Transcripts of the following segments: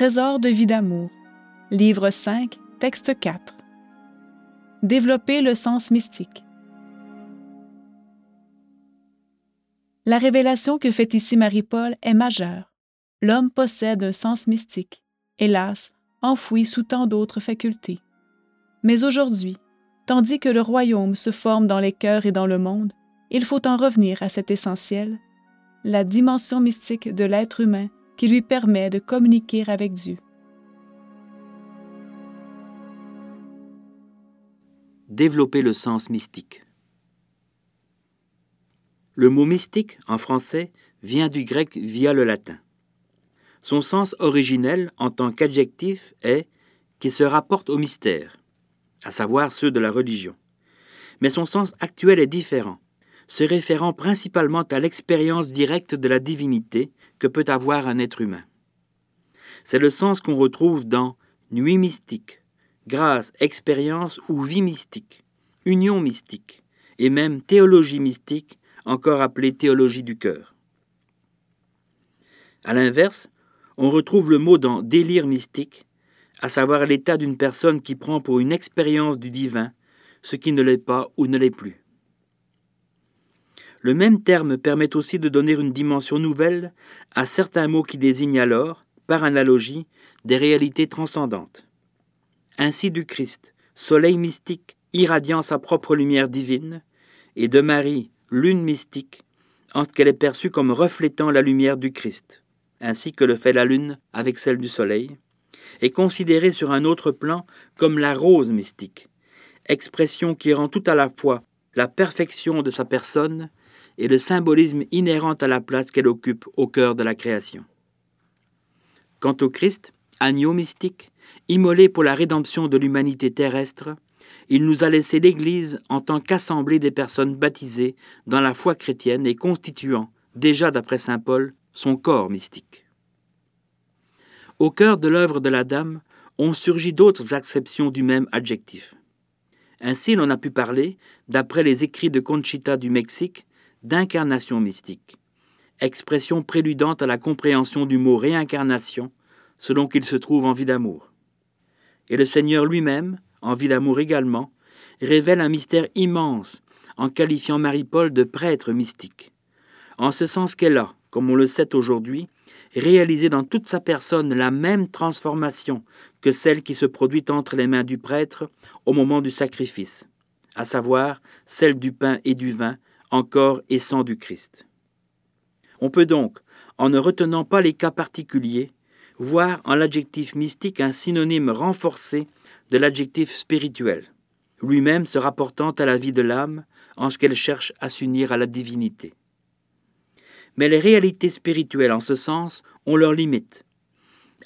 Trésor de vie d'amour. Livre 5, texte 4. Développer le sens mystique. La révélation que fait ici Marie-Paul est majeure. L'homme possède un sens mystique, hélas, enfoui sous tant d'autres facultés. Mais aujourd'hui, tandis que le royaume se forme dans les cœurs et dans le monde, il faut en revenir à cet essentiel, la dimension mystique de l'être humain qui lui permet de communiquer avec Dieu. Développer le sens mystique. Le mot mystique en français vient du grec via le latin. Son sens originel en tant qu'adjectif est qui se rapporte au mystère, à savoir ceux de la religion. Mais son sens actuel est différent se référant principalement à l'expérience directe de la divinité que peut avoir un être humain. C'est le sens qu'on retrouve dans nuit mystique, grâce, expérience ou vie mystique, union mystique, et même théologie mystique, encore appelée théologie du cœur. À l'inverse, on retrouve le mot dans délire mystique, à savoir l'état d'une personne qui prend pour une expérience du divin ce qui ne l'est pas ou ne l'est plus. Le même terme permet aussi de donner une dimension nouvelle à certains mots qui désignent alors, par analogie, des réalités transcendantes. Ainsi du Christ, soleil mystique, irradiant sa propre lumière divine, et de Marie, lune mystique, en ce qu'elle est perçue comme reflétant la lumière du Christ, ainsi que le fait la lune avec celle du soleil, et considérée sur un autre plan comme la rose mystique, expression qui rend tout à la fois la perfection de sa personne et le symbolisme inhérent à la place qu'elle occupe au cœur de la création. Quant au Christ, agneau mystique, immolé pour la rédemption de l'humanité terrestre, il nous a laissé l'Église en tant qu'assemblée des personnes baptisées dans la foi chrétienne et constituant, déjà d'après Saint Paul, son corps mystique. Au cœur de l'œuvre de la Dame ont surgi d'autres acceptions du même adjectif. Ainsi, l'on a pu parler, d'après les écrits de Conchita du Mexique, d'incarnation mystique, expression préludante à la compréhension du mot réincarnation, selon qu'il se trouve en vie d'amour. Et le Seigneur lui-même, en vie d'amour également, révèle un mystère immense en qualifiant Marie-Paul de prêtre mystique, en ce sens qu'elle a, comme on le sait aujourd'hui, réalisé dans toute sa personne la même transformation que celle qui se produit entre les mains du prêtre au moment du sacrifice, à savoir celle du pain et du vin encore et sans du Christ. On peut donc, en ne retenant pas les cas particuliers, voir en l'adjectif mystique un synonyme renforcé de l'adjectif spirituel, lui-même se rapportant à la vie de l'âme en ce qu'elle cherche à s'unir à la divinité. Mais les réalités spirituelles en ce sens ont leurs limites,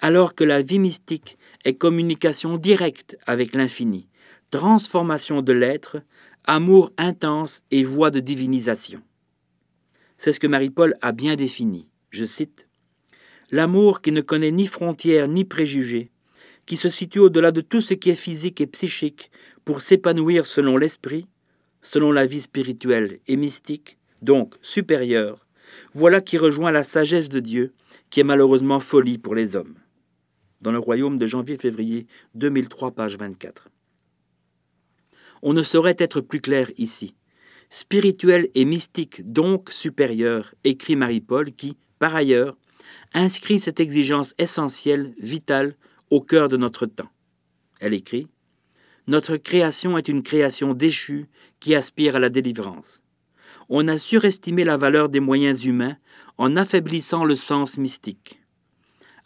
alors que la vie mystique est communication directe avec l'infini, transformation de l'être amour intense et voie de divinisation. C'est ce que Marie-Paul a bien défini. Je cite L'amour qui ne connaît ni frontières ni préjugés, qui se situe au-delà de tout ce qui est physique et psychique pour s'épanouir selon l'esprit, selon la vie spirituelle et mystique, donc supérieure, voilà qui rejoint la sagesse de Dieu, qui est malheureusement folie pour les hommes. Dans le royaume de janvier-février 2003, page 24. On ne saurait être plus clair ici. Spirituel et mystique donc supérieur, écrit Marie-Paul, qui, par ailleurs, inscrit cette exigence essentielle, vitale, au cœur de notre temps. Elle écrit Notre création est une création déchue qui aspire à la délivrance. On a surestimé la valeur des moyens humains en affaiblissant le sens mystique.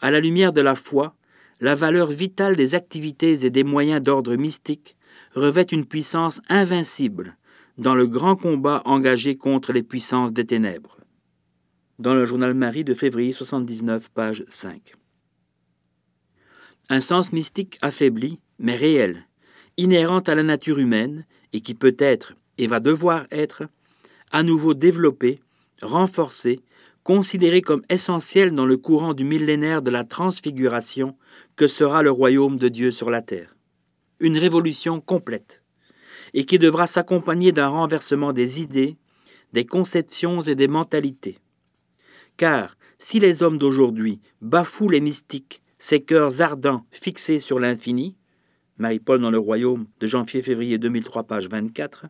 À la lumière de la foi, la valeur vitale des activités et des moyens d'ordre mystique revêt une puissance invincible dans le grand combat engagé contre les puissances des ténèbres. Dans le journal Marie de février 79, page 5. Un sens mystique affaibli, mais réel, inhérent à la nature humaine, et qui peut être, et va devoir être, à nouveau développé, renforcé, considéré comme essentiel dans le courant du millénaire de la transfiguration que sera le royaume de Dieu sur la terre une révolution complète, et qui devra s'accompagner d'un renversement des idées, des conceptions et des mentalités. Car si les hommes d'aujourd'hui bafouent les mystiques, ces cœurs ardents fixés sur l'infini, Marie-Paul dans le royaume de janvier-février 2003, page 24,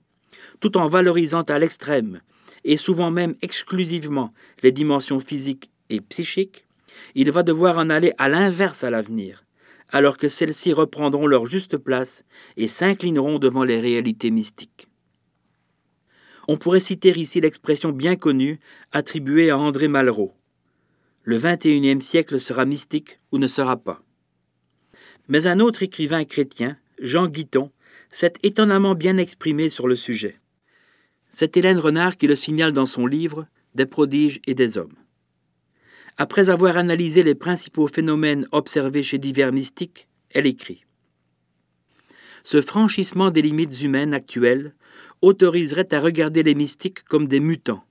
tout en valorisant à l'extrême, et souvent même exclusivement, les dimensions physiques et psychiques, il va devoir en aller à l'inverse à l'avenir, alors que celles-ci reprendront leur juste place et s'inclineront devant les réalités mystiques. On pourrait citer ici l'expression bien connue attribuée à André Malraux. Le XXIe siècle sera mystique ou ne sera pas. Mais un autre écrivain chrétien, Jean Guiton, s'est étonnamment bien exprimé sur le sujet. C'est Hélène Renard qui le signale dans son livre Des prodiges et des hommes. Après avoir analysé les principaux phénomènes observés chez divers mystiques, elle écrit Ce franchissement des limites humaines actuelles autoriserait à regarder les mystiques comme des mutants,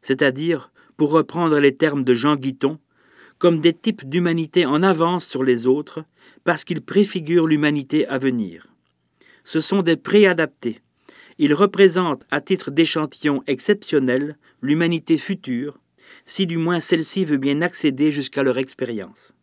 c'est-à-dire, pour reprendre les termes de Jean Guiton, comme des types d'humanité en avance sur les autres, parce qu'ils préfigurent l'humanité à venir. Ce sont des préadaptés. Ils représentent, à titre d'échantillon exceptionnel, l'humanité future, si du moins celle-ci veut bien accéder jusqu'à leur expérience.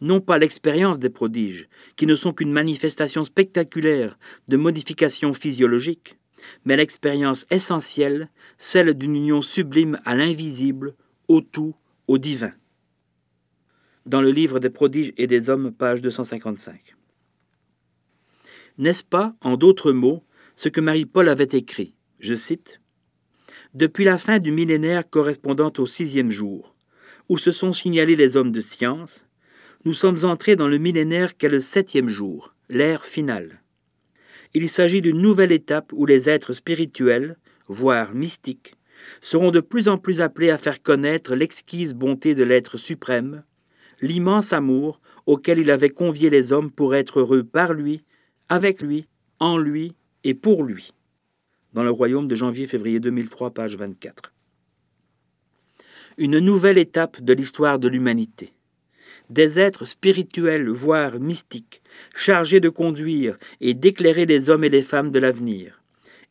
Non pas l'expérience des prodiges, qui ne sont qu'une manifestation spectaculaire de modifications physiologiques, mais l'expérience essentielle, celle d'une union sublime à l'invisible, au tout, au divin. Dans le livre des prodiges et des hommes, page 255. N'est-ce pas, en d'autres mots, ce que Marie-Paul avait écrit Je cite Depuis la fin du millénaire correspondant au sixième jour, où se sont signalés les hommes de science, nous sommes entrés dans le millénaire qu'est le septième jour, l'ère finale. Il s'agit d'une nouvelle étape où les êtres spirituels, voire mystiques, seront de plus en plus appelés à faire connaître l'exquise bonté de l'être suprême, l'immense amour auquel il avait convié les hommes pour être heureux par lui, avec lui, en lui et pour lui. Dans le royaume de janvier-février 2003, page 24. Une nouvelle étape de l'histoire de l'humanité. Des êtres spirituels, voire mystiques, chargés de conduire et d'éclairer les hommes et les femmes de l'avenir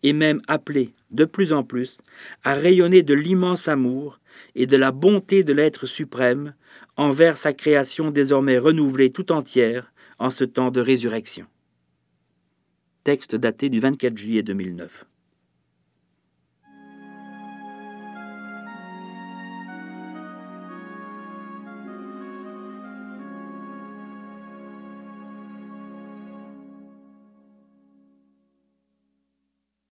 et même appelé de plus en plus à rayonner de l'immense amour et de la bonté de l'être suprême envers sa création désormais renouvelée tout entière en ce temps de résurrection. Texte daté du 24 juillet 2009.